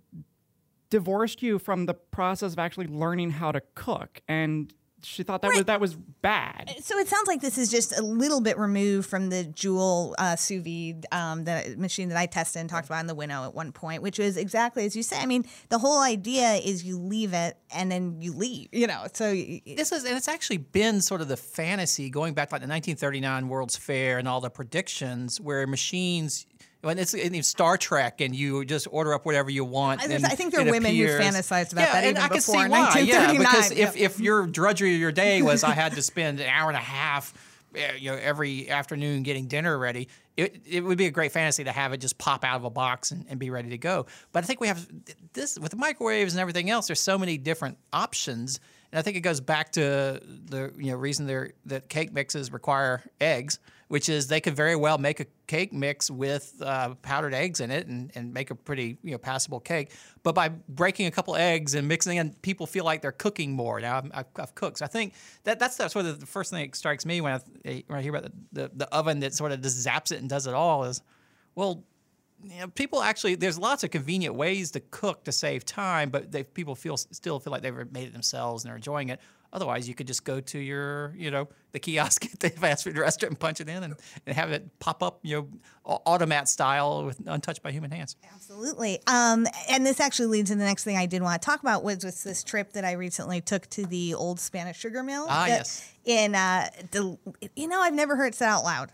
divorced you from the process of actually learning how to cook, and she thought that was that was bad. So it sounds like this is just a little bit removed from the Joule uh, sous vide, um, the machine that I tested and talked about in the Winnow at one point, which was exactly as you say. I mean, the whole idea is you leave it and then you leave, you know. So y- y- this is and it's actually been sort of the fantasy going back to like the 1939 World's Fair and all the predictions where machines. When it's in Star Trek, and you just order up whatever you want. I and I think there are women who appears. fantasized about yeah, that and even I can before see why. Yeah, 1939, because if, yeah. if your drudgery of your day was I *laughs* had to spend an hour and a half, eh, you know, every afternoon getting dinner ready, it, it would be a great fantasy to have it just pop out of a box and, and be ready to go. But I think we have this with the microwaves and everything else. There's so many different options. And I think it goes back to the you know reason there that cake mixes require eggs, which is they could very well make a cake mix with uh, powdered eggs in it and, and make a pretty you know passable cake. But by breaking a couple eggs and mixing in, people feel like they're cooking more. Now I've, I've, cooked, so I think that that's that's sort of the first thing that strikes me when I when I hear about the, the, the oven that sort of just zaps it and does it all is, well, you know, people actually there's lots of convenient ways to cook to save time, but they people feel still feel like they've made it themselves and they're enjoying it. Otherwise, you could just go to your, you know, the kiosk *laughs* at the fast food restaurant and punch it in and, and have it pop up, you know, automat style with untouched by human hands. Absolutely. Um, and this actually leads to the next thing I did want to talk about was, was this trip that I recently took to the old Spanish sugar mill. Ah, yes. In, uh, Del- you know, I've never heard it said out loud.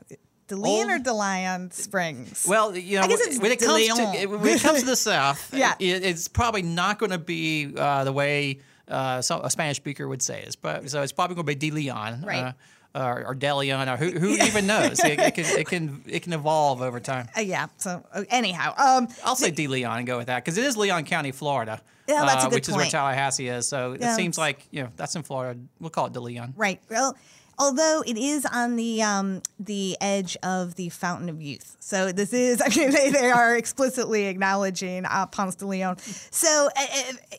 DeLeon or DeLeon Springs? Well, you know, I guess it's when it comes to when it comes to the *laughs* South, Yeah. it, it's probably not going to be uh, the way uh, some, a Spanish speaker would say. It's prob- so it's probably going to be De Leon, Right. uh, or, or De Leon, or who, who *laughs* even knows? It, it can it can it can evolve over time. Uh, yeah. So uh, anyhow, um, I'll say De Leon and go with that because it is Leon County, Florida. Yeah, that's a uh, good which is where. Tallahassee is. So it seems like you know that's in Florida. We'll call it De Leon. Right. Well, although it is on the um, the edge of the Fountain of Youth, so this is. *laughs* I mean, they, they are explicitly acknowledging uh, Ponce de Leon. So uh,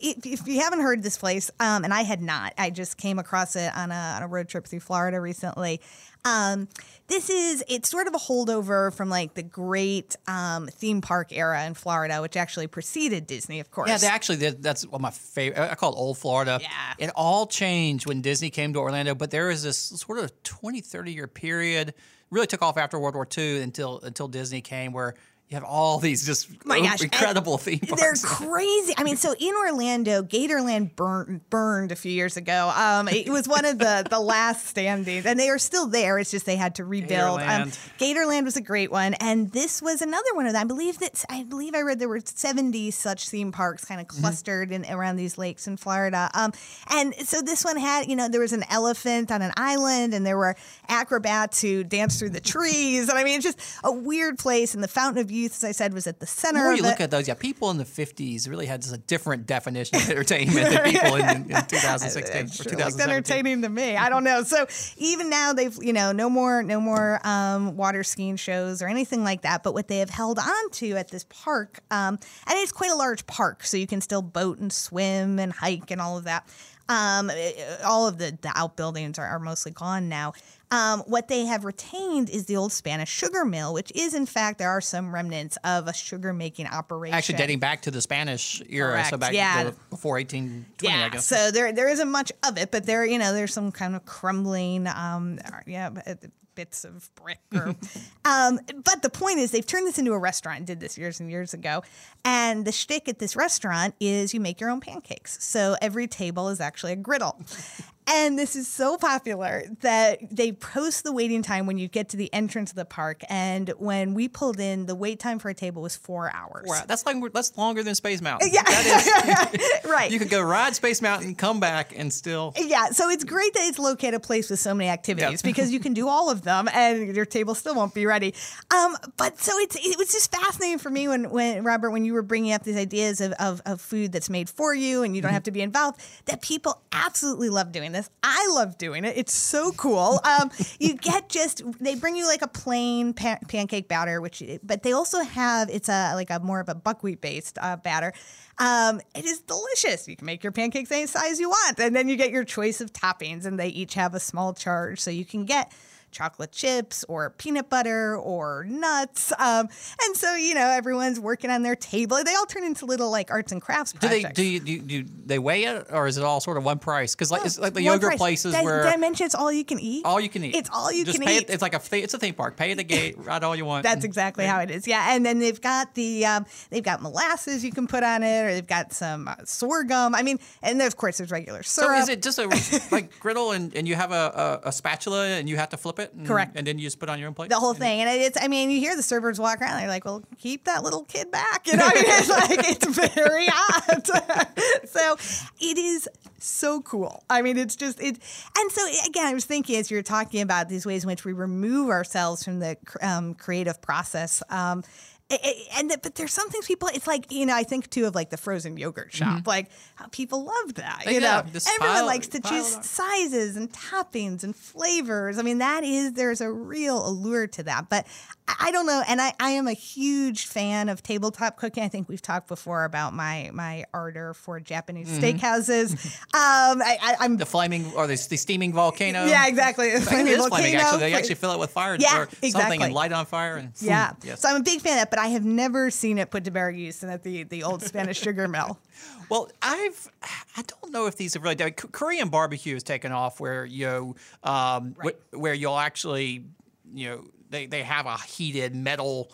if, if you haven't heard this place, um, and I had not, I just came across it on a, on a road trip through Florida recently. Um, this is it's sort of a holdover from like the great um, theme park era in Florida, which actually preceded Disney, of course. Yeah, they actually. That's one of my favorite. I call it Old Florida. Yeah. It all changed when Disney came to Orlando, but there was this sort of 20, 30 year period, really took off after World War II until until Disney came, where you have all these just My gosh, incredible and theme They're *laughs* crazy. I mean, so in Orlando, Gatorland burned burned a few years ago. Um, it was one of the the last standing, and they are still there. It's just they had to rebuild. Um, Gatorland. Gatorland was a great one, and this was another one of them. I believe that I believe I read there were seventy such theme parks kind of clustered in around these lakes in Florida. Um, and so this one had, you know, there was an elephant on an island, and there were acrobats who danced through the trees, and I mean, it's just a weird place. And the Fountain of Youth, as I said, was at the The center. more of you look at those, yeah, people in the 50s really had just a different definition of *laughs* entertainment than people in, in 2016 or Sure looks 2017. entertaining to me. I don't know. So even now they've you know no more no more um, water skiing shows or anything like that. But what they have held on to at this park, um, and it's quite a large park, so you can still boat and swim and hike and all of that. Um, eh, all of the, the outbuildings are, are mostly gone now. Um, what they have retained is the old Spanish sugar mill, which is, in fact, there are some remnants of a sugar making operation. Actually, dating back to the Spanish era, so back yeah. to before 1820, I guess. so there there isn't much of it, but there you know there's some kind of crumbling, um, yeah, bits of brick. Or, *laughs* um, but the point is, they've turned this into a restaurant. Did this years and years ago, and the shtick at this restaurant is you make your own pancakes. So every table is actually a griddle. And this is so popular that they post the waiting time when you get to the entrance of the park. And when we pulled in, the wait time for a table was four hours. Wow, that's like that's longer than Space Mountain. Yeah. That is, *laughs* right. you could go ride Space Mountain, come back, and still. Yeah, so it's great that it's located a place with so many activities Yeah. because you can do all of them and your table still won't be ready. Um, but so it's it was just fascinating for me when when Robert when you were bringing up these ideas of, of, of food that's made for you and you don't have to be involved that people absolutely love doing this. I love doing it. It's so cool. Um, *laughs* you get just they bring you like a plain pa- pancake batter, which but they also have it's a like a more of a buckwheat based uh, batter. Um, it is delicious. You can make your pancakes any size you want, and then you get your choice of toppings, and they each have a small charge, so you can get chocolate chips or peanut butter or nuts. Um, and so you know everyone's working on their table. They all turn into little like arts and crafts Do they projects. do, you, do, you- do they weigh it, or is it all sort of one price? Because like it's like the yogurt price. places did, where did I mention it's all you can eat? all you can eat. It's all you Just can pay eat. It, it's like a it's a theme park. Pay at the *laughs* gate, ride all you want. That's exactly how it is. Yeah, and then they've got the um, they've got molasses you can put on it, or they've got some uh, sorghum. I mean, and then of course there's regular syrup. So is it just a *laughs* like griddle and, and you have a, a, a spatula and you have to flip it? And, Correct. And then you just put on your own plate? the whole thing. And it's, I mean, you hear the servers walk around, they're like, well, keep that little kid back. You know, I mean, it's like, it's very *laughs* odd. *laughs* so it is so cool. I mean, it's just, it, and so again, I was thinking as you were talking about these ways in which we remove ourselves from the um, creative process. Um, and but there's some things people it's like you know I think too of like the frozen yogurt shop like how people love that you know just everyone pile- likes to choose sizes and toppings and flavors. I mean, that is there's a real allure to that. But I, don't know, and I, I am a huge fan of tabletop cooking. I think we've talked before about my my ardor for Japanese Mm-hmm. steakhouses. *laughs* um, I, I, I'm the flaming or the, the steaming volcano? yeah, exactly. Think Flaming it is flaming, actually. They actually fill it with fire Yeah, or something exactly. and light on fire. And Yeah, Yes. so I'm a big fan of that, but I have never seen it put to better use than at the the old Spanish sugar *laughs* mill. Well, I've I don't know if these have really done. Korean barbecue has taken off where you um, wh- where you'll actually you know they, they have a heated metal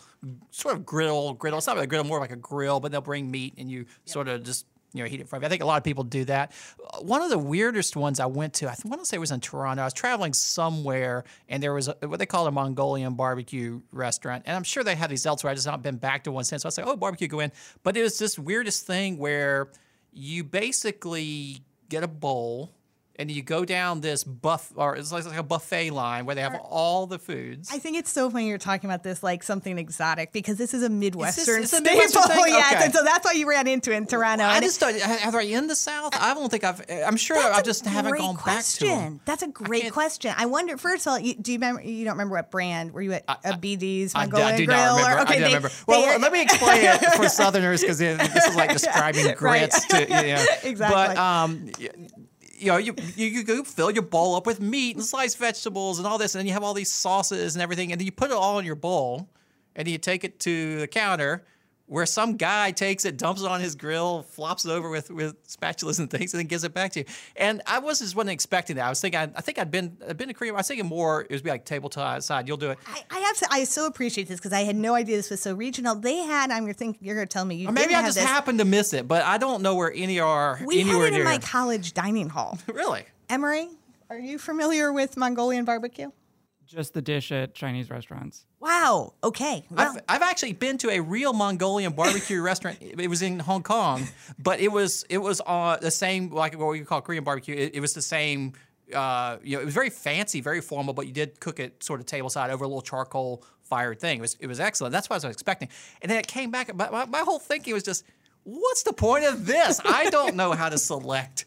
sort of griddle griddle. It's not really a griddle, more like a grill, but they'll bring meat and you sort of just you know heat it from. I think a lot of people do that. Uh, One of the weirdest ones I went to, I want to say it was in Toronto. I was traveling somewhere and there was a, what they call a Mongolian barbecue restaurant, and I'm sure they have these elsewhere. I just not been back to one since. So I was like, oh, barbecue, go in. But it was this weirdest thing where you basically get a bowl and you go down this buff or it's like, like a buffet line where they have all the foods. I think it's so funny you're talking about this like something exotic because this is a Midwestern it's a staple. Midwestern *laughs* yes, Okay. and so that's why you ran into it in Toronto. I And just don't, are they in the South? I don't think I've. I'm sure I just haven't gone back to question. them. That's a great can't- question. I wonder. First of all, you, do you remember? You don't remember what brand? Were you at a BD's I, Mongolian I do Grill? Or, okay, I they- remember. Well, let me *laughs* explain it for Southerners because this is like *laughs* describing Right. grits to yeah. Exactly. But um, you know, you, you you fill your bowl up with meat and sliced vegetables and all this, and then you have all these sauces and everything, and then you put it all in your bowl, and you take it to the counter. Where some guy takes it, dumps it on his grill, flops it over with, with spatulas and things, and then gives it back to you. And I was just wasn't expecting that. I was thinking, I, I think I'd been I'd been to Korea. I was thinking more it would be like tabletop side. You'll do it. I, I have to, I so appreciate this because I had no idea this was so regional. They had. I'm gonna think you're gonna tell me you Or maybe I just this. happened to miss it, but I don't know where any are We had it in near. my college dining hall. *laughs* really? Emery, are you familiar with Mongolian barbecue? Just the dish at Chinese restaurants. Wow. Okay. Well, I've, I've actually been to a real Mongolian barbecue *laughs* restaurant. It was in Hong Kong, but it was it was on the same like what we call Korean barbecue. It, it was the same. Uh, you know, it was very fancy, very formal, but you did cook it sort of table side over a little charcoal fired thing. It was it was excellent. That's what I was expecting. And then it came back. But my, my whole thinking was just, what's the point of this? I don't know how to select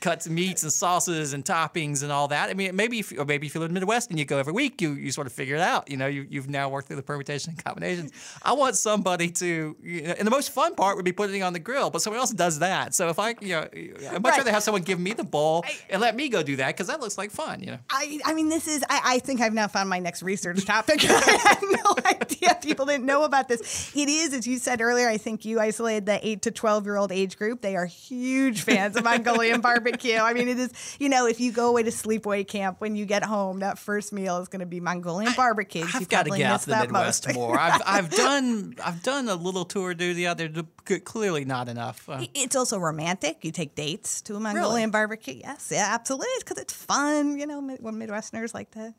cuts meats and sauces and toppings and all that. I mean, maybe if, or maybe if you live in the Midwest and you go every week, you, you sort of figure it out. You know, you, you've now worked through the permutation and *laughs* combinations. I want somebody to, you know, and the most fun part would be putting it on the grill, but someone else does that. So if I, you know, I'd much Right. rather have someone give me the bowl and let me go do that because that looks like fun, you know. I, I mean, this is, I, I think I've now found my next research topic. *laughs* I had no *laughs* idea people didn't know about this. It is, as you said earlier, I think you isolated the 8 to 12 year old age group. They are huge fans of Mongolian barbecue. I mean, it is, you know, if you go away to sleepaway camp, when you get home, that first meal is going to be Mongolian barbecue. I've got to get out to the Midwest most. more. I've, *laughs* I've done I've done a little tour duty out there. c- Clearly not enough. Uh, It's also romantic. You take dates to a Mongolian barbecue. Yes, yeah, absolutely. Because it's fun. You know, when Midwesterners like to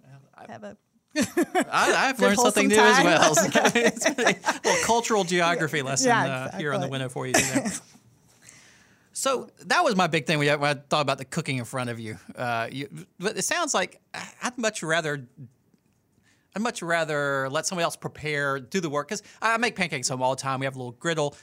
have a *laughs* I, I've learned something new as well. So *laughs* it's a little cultural geography lesson Yeah, uh, here on the Winnow for you. So that was my big thing when I, when I thought about the cooking in front of you. Uh, you. But it sounds like I'd much rather. I'd much rather let somebody else prepare, do the work. Because I make pancakes home all the time. We have a little griddle.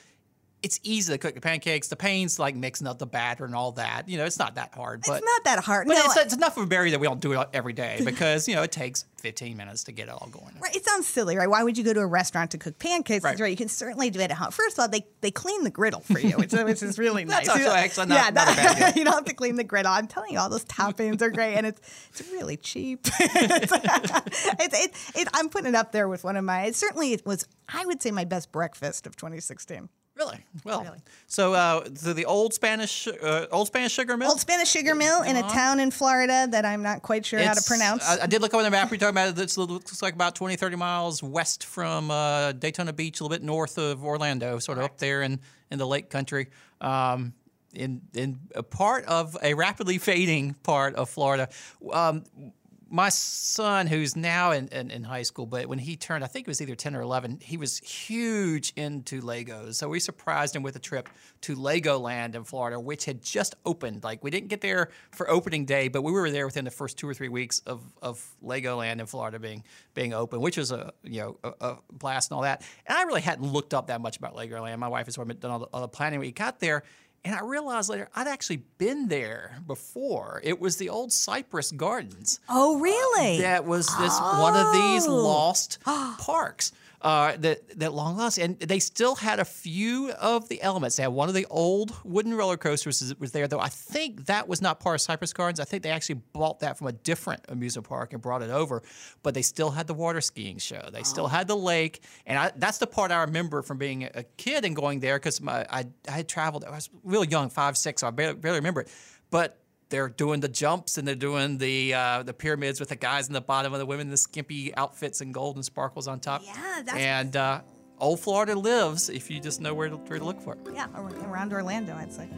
It's easy to cook the pancakes. The pain's like mixing up the batter and all that. You know, it's not that hard. But it's not that hard. but no, it's, it's enough of a berry that we don't do it every day because you know it takes 15 minutes to get it all going. Right, it sounds silly, right? Why would you go to a restaurant to cook pancakes? Right. Right. You can certainly do it at home. First of all, they, they clean the griddle for you, which, which is really *laughs* nice. That's You also don't- actually not- not a bad *laughs* deal. you don't have to clean the griddle. I'm telling you, all those toppings are great, and it's it's really cheap. *laughs* it's, it's, it, it, I'm putting it up there with one of my. It certainly it was. I would say my best breakfast of 2016. Really? Well, Really. so uh, so the old Spanish uh, old Spanish sugar mill. Old Spanish Sugar Mill in a town in Florida that I'm not quite sure how to. Pronounce. I, I did look up on the map. You're talking about it. It's, it looks like about 20, 30 miles west from uh, Daytona Beach, a little bit north of Orlando, sort of up there in, in the lake country. Um, in in a part of a rapidly fading part of Florida. Um, my son, who's now in, in, in high school, but when he turned, I think it was either 10 or 11, he was huge into Legos. So we surprised him with a trip to Legoland in Florida, which had just opened. Like, we didn't get there for opening day, but we were there within the first two or three weeks of, of Legoland in Florida being being open, which was a you know a, a blast and all that. And I really hadn't looked up that much about Legoland. My wife has done all the, all the planning. We got there, and I realized later I'd actually been there before. It was the old Cypress Gardens oh, really? Uh, that was this one of these Oh. lost *gasps* parks uh, that that long lost, and they still had a few of the elements. They had one of the old wooden roller coasters was- was there, though. I think that was not part of Cypress Gardens. I think they actually bought that from a different amusement park and brought it over. But they still had the water skiing show. They still had the lake, and I, that's the part I remember from being a kid and going there because I I had traveled. I was really young, five six, so I barely, barely remember it, but they're doing the jumps and they're doing the uh, the pyramids with the guys in the bottom and the women in the skimpy outfits and gold and sparkles on top. Yeah, that's- and uh, old Florida lives if you just know where to, where to look for it. Yeah, around Orlando, I'd say.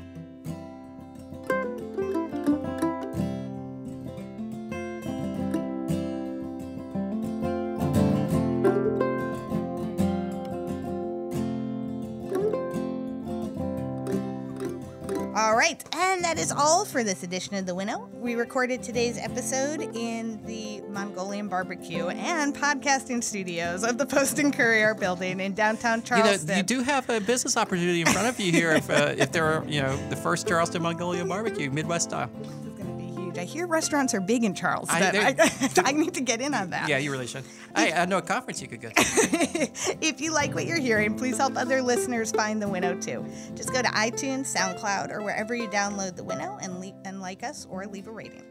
All right, and that is all for this edition of The Winnow. We recorded today's episode in the Mongolian barbecue and podcasting studios of the Post and Courier building in downtown Charleston. You know, you do have a business opportunity in front of you here if, uh, if there are, you know, the first Charleston Mongolian barbecue, Midwest style. I hear restaurants are big in Charleston. I- I, *laughs* I, need to get in on that. Yeah, you really should. Hey, I know a conference you could go to. *laughs* if you like what you're hearing, please help other listeners find The Winnow too. Just go to iTunes, SoundCloud, or wherever you download The Winnow and, le- and like us or leave a rating.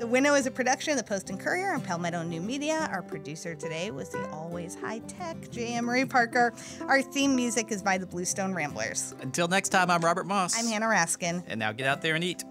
The Winnow is a production of the Post and Courier and Palmetto New Media. Our producer today was the always high tech J.M. Marie Parker. Our theme music is by the Bluestone Ramblers. Until next time, I'm Robert Moss. I'm Hanna Raskin. And now get out there and eat.